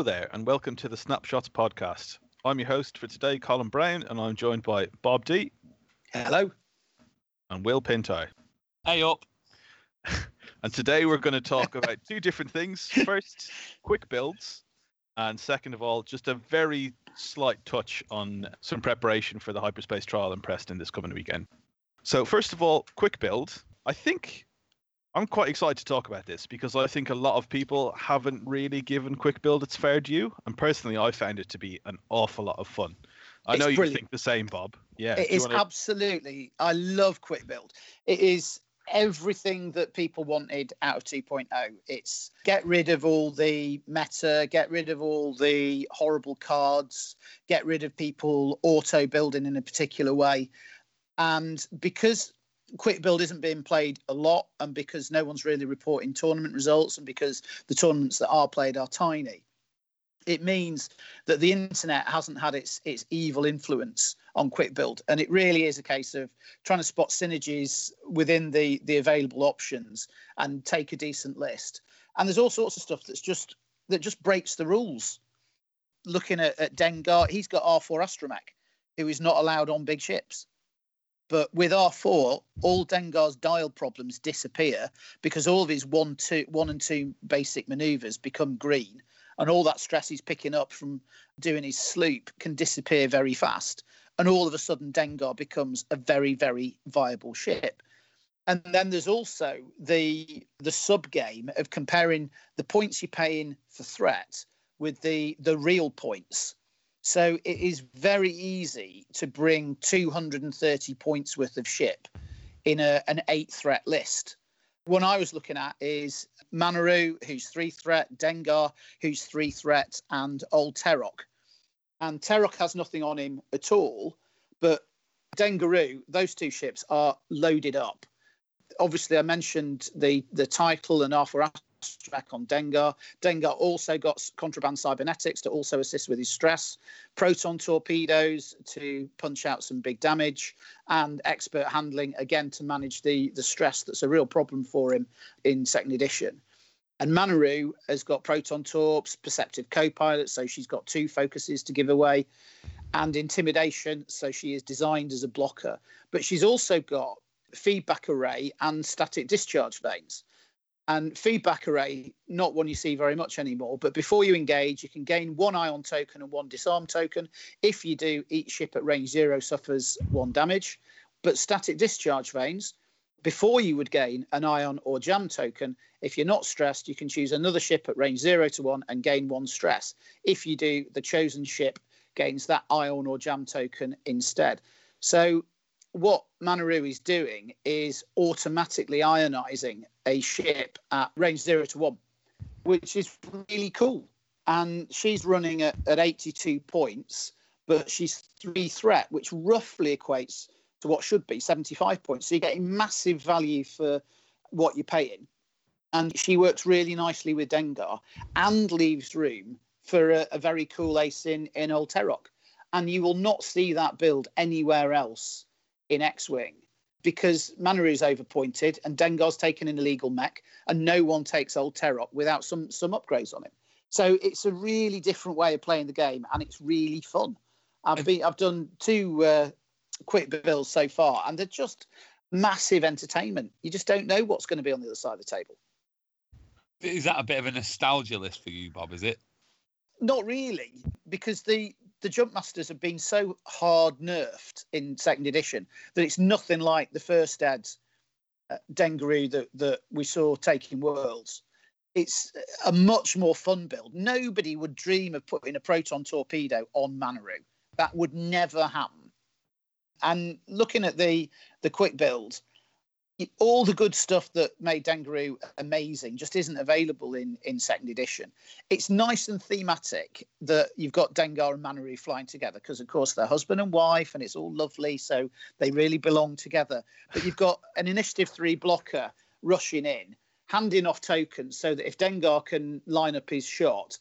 Hello there, and welcome to the Snapshots podcast. I'm your host for today, Colin Brown, and I'm joined by Bob D. Hello. And Will Pinto. Hey up. and today we're going to talk about two different things. First, quick builds, and second of all, just a very slight touch on some preparation for the hyperspace trial in Preston this coming weekend. So, first of all, quick build. I think I'm quite excited to talk about this because I think a lot of people haven't really given quick build its fair due, and personally, I found it to be an awful lot of fun. I It's know you brilliant. think the same, Bob. Yeah, It is wanna- absolutely. I love quick build. It is everything that people wanted out of 2.0. It's get rid of all the meta, get rid of all the horrible cards, get rid of people auto building in a particular way. And because quick build isn't being played a lot, and because no one's really reporting tournament results, and because the tournaments that are played are tiny, it means that the internet hasn't had its its evil influence on quick build. And it really is a case of trying to spot synergies within the the available options and take a decent list. And there's all sorts of stuff that's just that just breaks the rules. Looking at, at dengar he's got r4 astromech who is not allowed on big ships but with r4 all dengar's dial problems disappear because all of his one two one and two basic maneuvers become green and all that stress he's picking up from doing his sloop can disappear very fast. And all of a sudden, Dengar becomes a very, very viable ship. And then there's also the the sub game of comparing the points you're paying for threat with the the real points. So it is very easy to bring 230 points worth of ship in a, an eight threat list. One I was looking at is Manaroo, who's three threat, Dengar, who's three threat, and Old Teroch. And Teroch has nothing on him at all, but Dengaroo, those two ships are loaded up. Obviously, I mentioned the the title and R4 astromech on Dengar. Dengar also got contraband cybernetics to also assist with his stress, proton torpedoes to punch out some big damage, and expert handling again to manage the the stress that's a real problem for him in second edition. And Manaroo has got proton torps, perceptive co-pilot, so she's got two focuses to give away, and intimidation, so she is designed as a blocker. But she's also got feedback array and static discharge vanes. And feedback array, not one you see very much anymore, but before you engage, you can gain one ion token and one disarm token. If you do, each ship at range zero suffers one damage. But static discharge vanes, before you would gain an ion or jam token, if you're not stressed, you can choose another ship at range zero to one and gain one stress. If you do, the chosen ship gains that ion or jam token instead. So, what Manaroo is doing is automatically ionizing a ship at range zero to one, which is really cool. And she's running at, at 82 points, but she's three threat, which roughly equates to what should be 75 points. So you're getting massive value for what you're paying. And she works really nicely with Dengar and leaves room for a, a very cool ace in, in Old Teroch. And you will not see that build anywhere else in X Wing because Manaroo's overpointed and Dengar's taken an illegal mech and no one takes Old Teroch without some some upgrades on him. So it's a really different way of playing the game and it's really fun. I've been I've done two uh, quick builds so far and they're just massive entertainment. You just don't know what's going to be on the other side of the table. Is that a bit of a nostalgia list for you, Bob? Is it? Not really, because the the jump masters have been so hard nerfed in second edition that it's nothing like the first ads uh, that that we saw taking worlds. It's a much more fun build. Nobody would dream of putting a proton torpedo on Manaroo. That would never happen. And looking at the the quick build, all the good stuff that made Dengaroo amazing just isn't available in in second edition. It's nice and thematic that you've got Dengar and Manaroo flying together because, of course, they're husband and wife, and it's all lovely. So they really belong together. But you've got an initiative three blocker rushing in, handing off tokens so that if Dengar can line up his shot,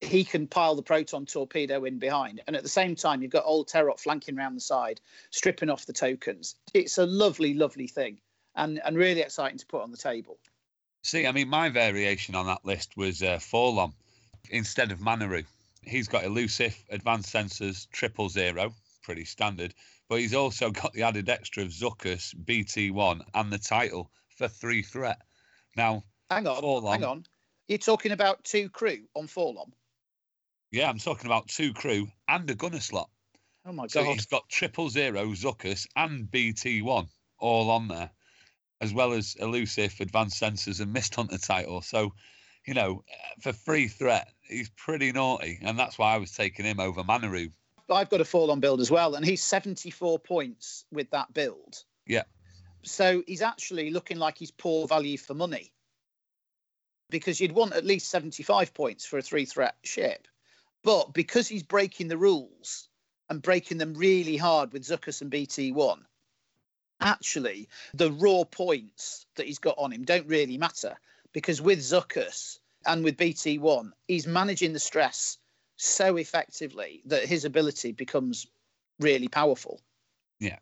he can pile the proton torpedo in behind. And at the same time, you've got old Teroch flanking around the side, stripping off the tokens. It's a lovely, lovely thing and, and really exciting to put on the table. See, I mean, my variation on that list was uh, 4-LOM. instead of Manaroo. He's got elusive, advanced sensors, triple zero, pretty standard. But he's also got the added extra of Zuckuss, BT1, and the title for three threat. Now, Hang on, 4-LOM. hang on. You're talking about two crew on 4-LOM. yeah, I'm talking about two crew and a gunner slot. Oh my So god! So he's got triple zero, Zuckuss, and BT1 all on there, as well as elusive, advanced sensors, and mist hunter title. So, you know, for free threat, he's pretty naughty, and that's why I was taking him over Manaroo. I've got a 4-LOM build as well, and he's 74 points with that build. Yeah. So he's actually looking like he's poor value for money. Because you'd want at least 75 points for a three threat ship. But because he's breaking the rules and breaking them really hard with Zuckuss and BT1, actually the raw points that he's got on him don't really matter. Because with Zuckuss and with BT1, he's managing the stress so effectively that his ability becomes really powerful. Yeah.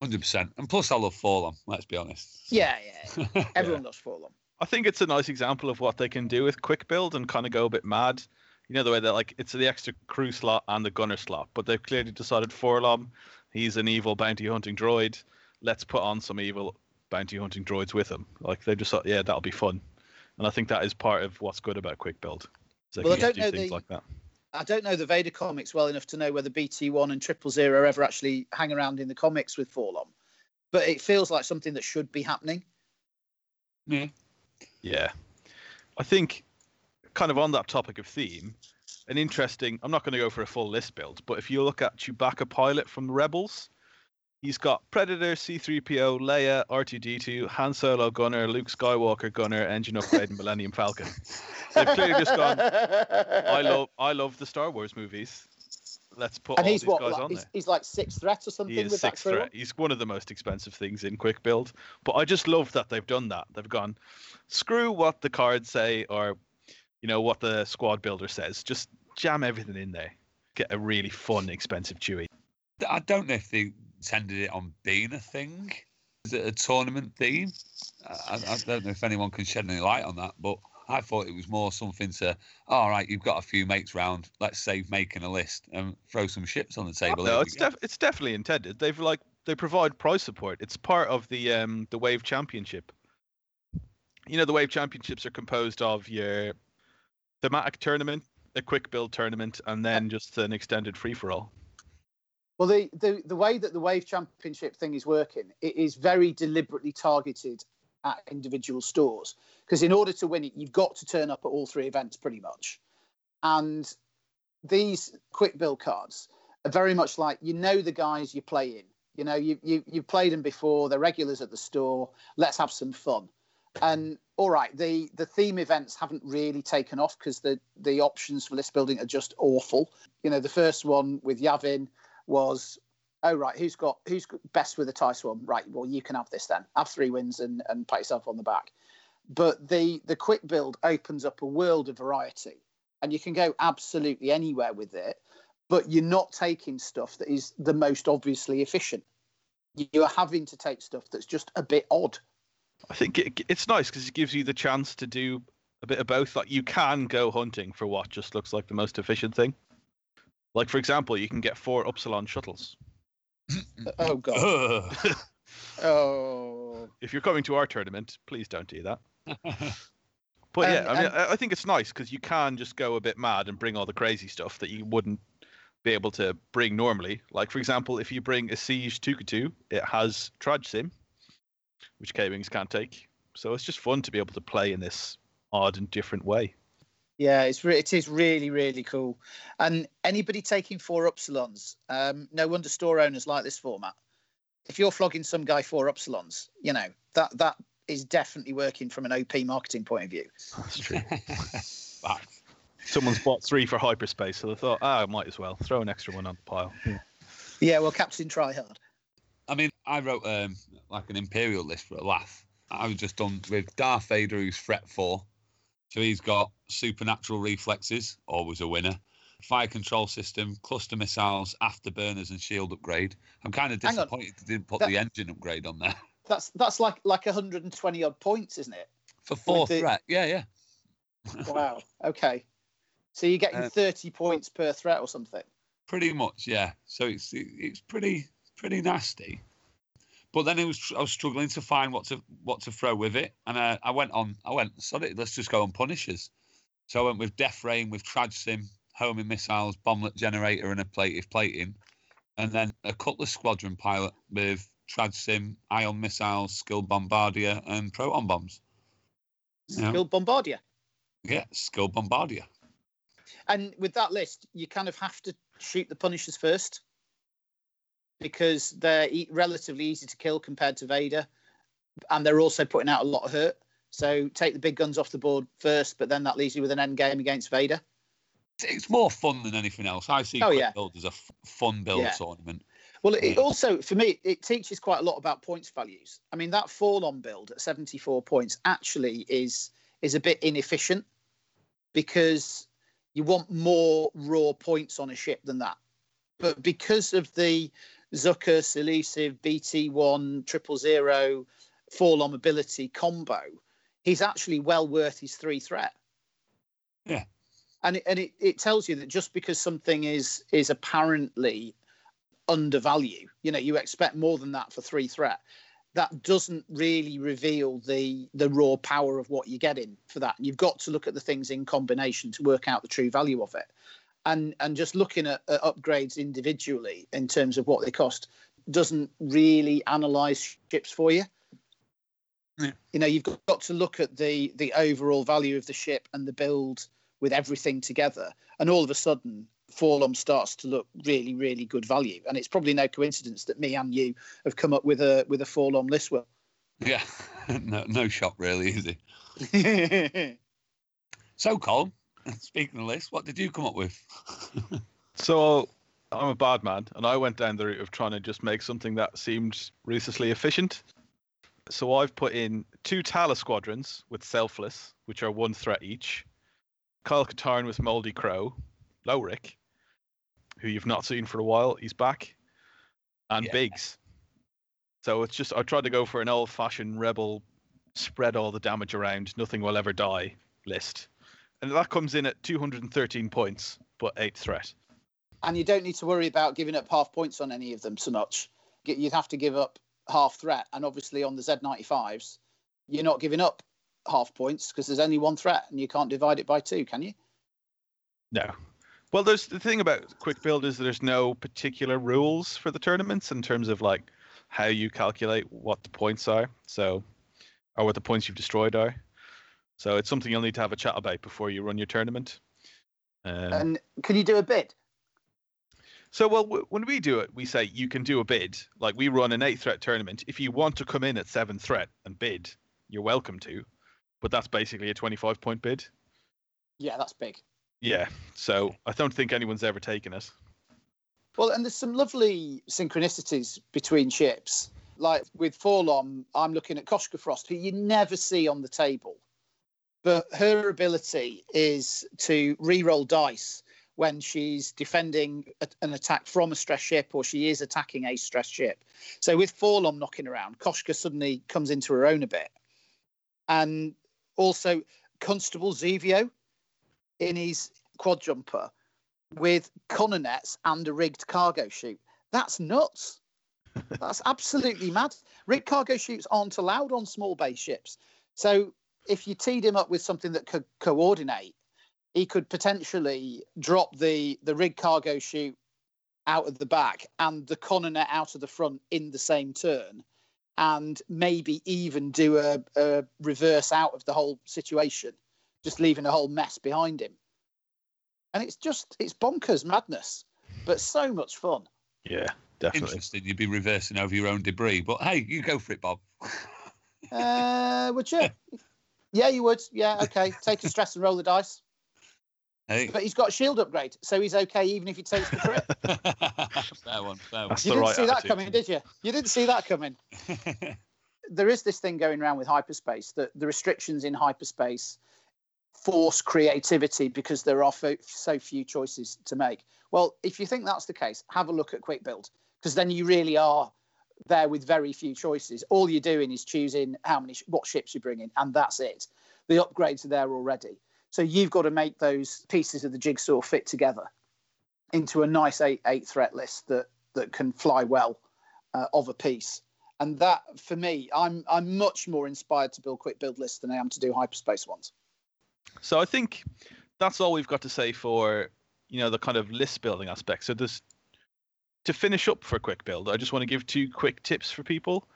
Hundred percent, and plus I love 4-LOM. Let's be honest. Yeah, yeah. Yeah. Everyone loves 4-LOM. I think it's a nice example of what they can do with quick build and kind of go a bit mad. You know the way that like it's the extra crew slot and the gunner slot, but they've clearly decided 4-LOM, he's an evil bounty hunting droid. Let's put on some evil bounty hunting droids with him. Like they just thought, yeah, that'll be fun, and I think that is part of what's good about quick build. Well, I don't do know things the- like that. I don't know the Vader comics well enough to know whether BT1 and Triple Zero ever actually hang around in the comics with 4-LOM, but it feels like something that should be happening. yeah. Yeah. I think, kind of on that topic of theme, an interesting. I'm not going to go for a full list build, but if you look at Chewbacca pilot from Rebels, he's got Predator, C3PO, Leia, R2D2, Han Solo gunner, Luke Skywalker gunner, engine upgrade, and Millennium Falcon. They've clearly just gone. I love, I love the Star Wars movies. Let's put and all he's these what? guys Like, on he's, there. he's like six threats or something He is with that six crew. threat. He's one of the most expensive things in quick build. But I just love that they've done that. They've gone, screw what the cards say or, you know, what the squad builder says. Just jam everything in there. Get a really fun, expensive Chewie. I don't know if they intended it on being a thing. Is it a tournament theme? I, I don't know if anyone can shed any light on that, but I thought it was more something to, all right, you've got a few mates round, let's save making a list and throw some ships on the table. no, it's def- it's definitely intended. They've like they provide prize support. It's part of the um the Wave Championship. You know, the Wave Championships are composed of your thematic tournament, a quick build tournament, and then just an extended free for all. Well, the, the the way that the Wave Championship thing is working, it is very deliberately targeted at individual stores because in order to win it, you've got to turn up at all three events pretty much. And these quick build cards are very much like you know the guys you're playing. You know you you you've played them before. They're regulars at the store. Let's have some fun. And all right, the the theme events haven't really taken off because the the options for list building are just awful. You know, the first one with Yavin was oh right who's got who's best with a tie swarm right well you can have this then. Have three wins and and pat yourself on the back. But the the quick build opens up a world of variety and you can go absolutely anywhere with it but you're not taking stuff that is the most obviously efficient. You're having to take stuff that's just a bit odd I think it, it's nice because it gives you the chance to do a bit of both. Like you can go hunting for what just looks like the most efficient thing. Like for example, you can get four Upsilon shuttles. oh god oh If you're coming to our tournament, please don't do that. But yeah, And- I mean, and- I I think it's nice because you can just go a bit mad and bring all the crazy stuff that you wouldn't be able to bring normally. Like for example, if you bring a Siege Tukatu, it has Traj Sim, which K-wings can't take. So it's just fun to be able to play in this odd and different way. Yeah, it's re- it is really really cool. And anybody taking four upsilons, um, no wonder store owners like this format. If you're flogging some guy four upsilons, you know that that is definitely working from an OP marketing point of view. That's true. Facts. Someone's bought three for hyperspace, so they thought, ah, I might as well throw an extra one on the pile. Yeah, Yeah, well, Captain Tryhard. I mean, I wrote um, like an imperial list for a laugh. I was just done with Darth Vader, who's threat four. So he's got supernatural reflexes, always a winner. Fire control system, cluster missiles, afterburners, and shield upgrade. I'm kind of disappointed they didn't put That- the engine upgrade on there That's that's like like 120 odd points, isn't it? for four the- threat. Yeah, yeah. Wow. Okay. So you're getting Uh, 30 points per threat or something. Pretty much, yeah. So it's it's pretty pretty nasty. But then it was I was struggling to find what to what to throw with it, and uh, I went on. I went, sorry, let's just go on punishers. So I went with Death Rain, with Traj Sim, homing missiles, bomblet generator, and a ablative plating, and then a Cutlass Squadron pilot with Traj Sim, ion missiles, skilled bombardier, and proton bombs. Skilled Bombardier. Yeah, skilled bombardier. And with that list, you kind of have to shoot the Punishers first because they're e- relatively easy to kill compared to Vader, and they're also putting out a lot of hurt. So take the big guns off the board first, but then that leaves you with an end game against Vader. It's- more fun than anything else. I see Oh, yeah. Build as a f- fun build Yeah. tournament. Well, it Yeah. also for me it teaches quite a lot about points values. I mean, that 4-LOM build at 74 points actually is is a bit inefficient because you want more raw points on a ship than that. But because of the Zuckuss, elusive, BT1, triple zero, 4-LOM ability combo, he's actually well worth his three threat. Yeah. And it, and it, it tells you that just because something is is apparently undervalue. You know, you expect more than that for three threat. That doesn't really reveal the the raw power of what you're getting for that. You've got to look at the things in combination to work out the true value of it. And and just looking at, at upgrades individually in terms of what they cost doesn't really analyze ships for you. Yeah. You know, you've got, to look at the the overall value of the ship and the build with everything together. And all of a sudden, 4-LOM starts to look really, really good value. And it's probably no coincidence that me and you have come up with a with a 4-LOM list. Will. Yeah, no, no shock really, is it? So, Colin, speaking of lists, what did you come up with? So I'm a bad man, and I went down the route of trying to just make something that seemed ruthlessly efficient. So I've put in two Tala squadrons with Selfless, which are one threat each. Kyle Katarn with Moldy Crow, Lowhhrick, who you've not seen for a while, he's back, and Yeah. Biggs. So it's just I tried to go for an old-fashioned rebel, spread all the damage around, nothing will ever die list, and that comes in at 213 points, but eight threat. and you don't need to worry about giving up half points on any of them so much. You'd have to give up half threat, and obviously on the Z95s, you're not giving up half points because there's only one threat, and you can't divide it by two, can you? No. Well, there's the thing about quick build is there's no particular rules for the tournaments in terms of like how you calculate what the points are. So, or what the points you've destroyed are. So it's something you'll need to have a chat about before you run your tournament. Um, And can you do a bid? so, well, w- when we do it, we say you can do a bid. Like we run an eight threat tournament. If you want to come in at seven threat and bid, you're welcome to. But that's basically a 25 point bid. Yeah, that's big. Yeah. So I don't think anyone's ever taken it. Well, and there's some lovely synchronicities between ships. Like with 4-LOM, I'm looking at Koshka Frost, who you never see on the table. But her ability is to re-roll dice when she's defending a- an attack from a stress ship or she is attacking a stress ship. So with 4-LOM knocking around, Koshka suddenly comes into her own a bit. And also Constable Zuvio in his quad jumper with Conner Nets and a rigged cargo chute. That's nuts. That's absolutely mad. Rigged cargo chutes aren't allowed on small base ships. So if you teed him up with something that could coordinate, he could potentially drop the the rigged cargo chute out of the back and the Conner Net out of the front in the same turn, and maybe even do a, a reverse out of the whole situation, just leaving a whole mess behind him and it's just it's bonkers madness but so much fun Yeah, definitely. Interesting, you'd be reversing over your own debris, but hey, you go for it, Bob. uh would you yeah you would. Yeah okay. Take a stress and roll the dice. Hey, but he's got a shield upgrade so he's okay even if he takes the crit. Fair one, fair one. That's you didn't right see that coming did you? You didn't see that coming. There is this thing going around with hyperspace that the restrictions in hyperspace force creativity because there are fo- so few choices to make. Well, if you think that's the case, have a look at Quick Build because then you really are there with very few choices. All you're doing is choosing how many what ships you're bringing, and that's it. The upgrades are there already. So you've got to make those pieces of the jigsaw fit together into a nice eight eight threat list that that can fly well uh, of a piece. And that, for me, I'm I'm much more inspired to build quick build lists than I am to do hyperspace ones. So I think that's all we've got to say for you know the kind of list building aspect. So there's to finish up for a quick build. I just want to give two quick tips for people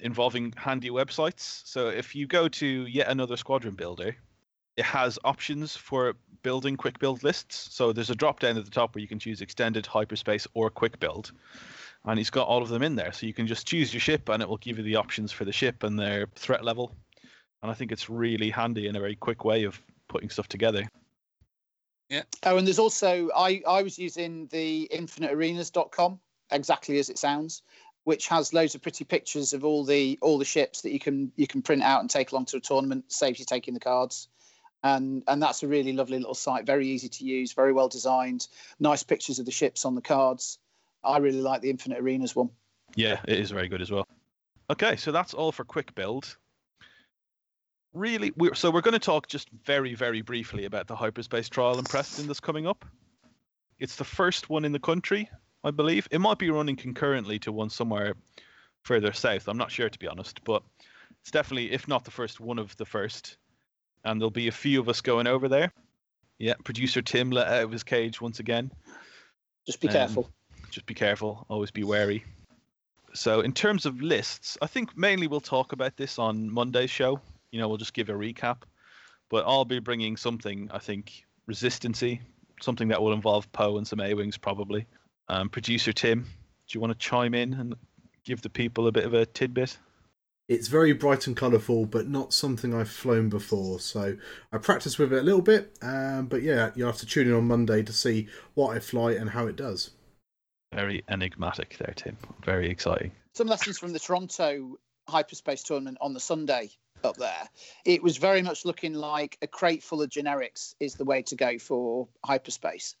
involving handy websites. So if you go to yet another squadron builder, it has options for building quick build lists. So there's a drop down at the top where you can choose extended, hyperspace, or quick build. And he's got all of them in there. So you can just choose your ship and it will give you the options for the ship and their threat level. And I think it's really handy in a very quick way of putting stuff together. Yeah. Oh, and there's also I I was using the infinitearenas.com exactly as it sounds, which has loads of pretty pictures of all the all the ships that you can you can print out and take along to a tournament. Saves you taking the cards, and and that's a really lovely little site. Very easy to use, very well designed. Nice pictures of the ships on the cards. I really like the Infinite Arenas one. Yeah, it is very good as well. Okay, so that's all for quick build. Really, we're, so we're going to talk just very, very briefly about the hyperspace trial in Preston that's coming up. It's the first one in the country, I believe. It might be running concurrently to one somewhere further south. I'm not sure to be honest, but it's definitely, if not the first, one of the first. And there'll be a few of us going over there. Yeah, producer Tim let out of his cage once again. Just be Um, careful. Just be careful. Always be wary. So, in terms of lists, I think mainly we'll talk about this on Monday's show. You know, we'll just give a recap. But I'll be bringing something, I think, resistancy, something that will involve Poe and some A Wings probably. Um, Producer Tim, do you want to chime in and give the people a bit of a tidbit? It's very bright and colourful, but not something I've flown before. So I practiced with it a little bit, um, but yeah, you'll have to tune in on Monday to see what I fly and how it does. Very enigmatic there, Tim. Very exciting. Some lessons from the Toronto hyperspace tournament on the Sunday up there. It was very much looking like a crate full of generics is the way to go for hyperspace.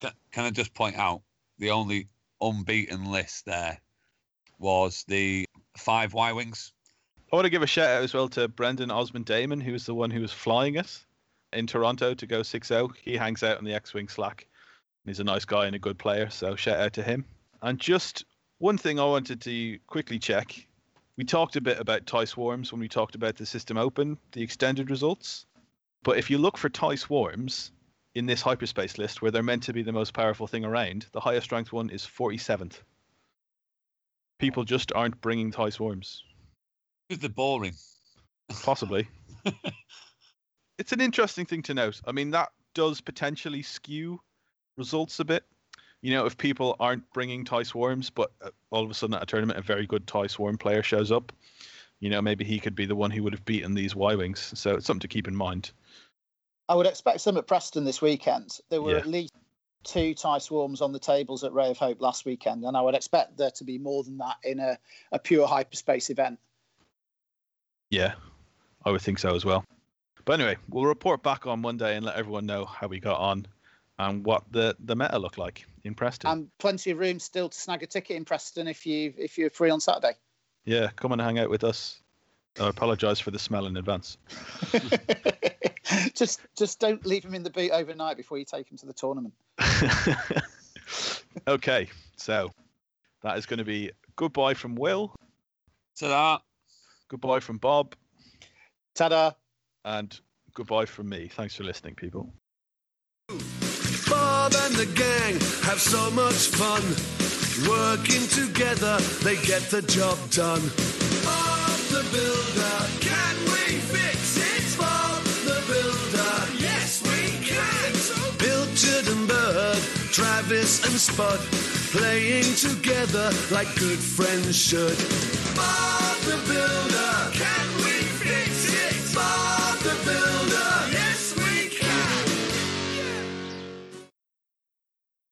Can I just point out the only unbeaten list there was the five Y wings. I want to give a shout out as well to Brendan Osmond Damon, who was the one who was flying us in Toronto to go 6 0. He hangs out on the X Wing Slack. He's a nice guy and a good player, so shout out to him. And just one thing I wanted to quickly check. We talked a bit about TIE Swarms when we talked about the System Open, the extended results. But if you look for TIE Swarms in this hyperspace list, where they're meant to be the most powerful thing around, the highest ranked one is 47th. People just aren't bringing TIE Swarms. Because they're boring. Possibly. it's an interesting thing to note. I mean, that does potentially skew results a bit. You know, if people aren't bringing TIE Swarms, but uh, all of a sudden at a tournament, a very good TIE Swarm player shows up, you know, maybe he could be the one who would have beaten these Y Wings. So it's something to keep in mind. I would expect some at Preston this weekend. There were Yeah. at least two tie swarms on the tables at Ray of Hope last weekend, and I would expect there to be more than that in a, a pure hyperspace event. Yeah, I would think so as well. But anyway, we'll report back on Monday and let everyone know how we got on and what the, the meta looked like in Preston. And plenty of room still to snag a ticket in Preston if you if you're free on Saturday. yeah, come and hang out with us. I apologise for the smell in advance. just just don't leave him in the boot overnight before you take him to the tournament. okay, so that is going to be goodbye from Will, So that goodbye from Bob, Ta-da! and goodbye from me. Thanks for listening, people and the gang have so much fun. Working together, they get the job done. Bob the Builder, can we fix it? Bob the Builder, yes we can. So Pilchard and Bird, Travis and Spud, playing together like good friends should. Bob the Builder, can we fix it? Bob the Builder, yes